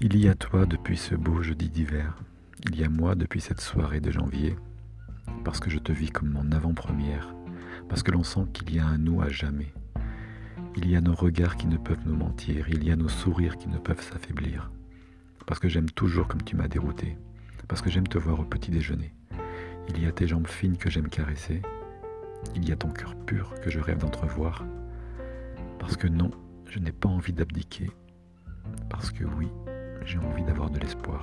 Il y a toi depuis ce beau jeudi d'hiver, il y a moi depuis cette soirée de janvier, parce que je te vis comme mon avant-première, parce que l'on sent qu'il y a un nous à jamais. Il y a nos regards qui ne peuvent nous mentir, il y a nos sourires qui ne peuvent s'affaiblir, parce que j'aime toujours comme tu m'as dérouté, parce que j'aime te voir au petit déjeuner. Il y a tes jambes fines que j'aime caresser, il y a ton cœur pur que je rêve d'entrevoir, parce que non, je n'ai pas envie d'abdiquer, j'ai envie d'avoir de l'espoir.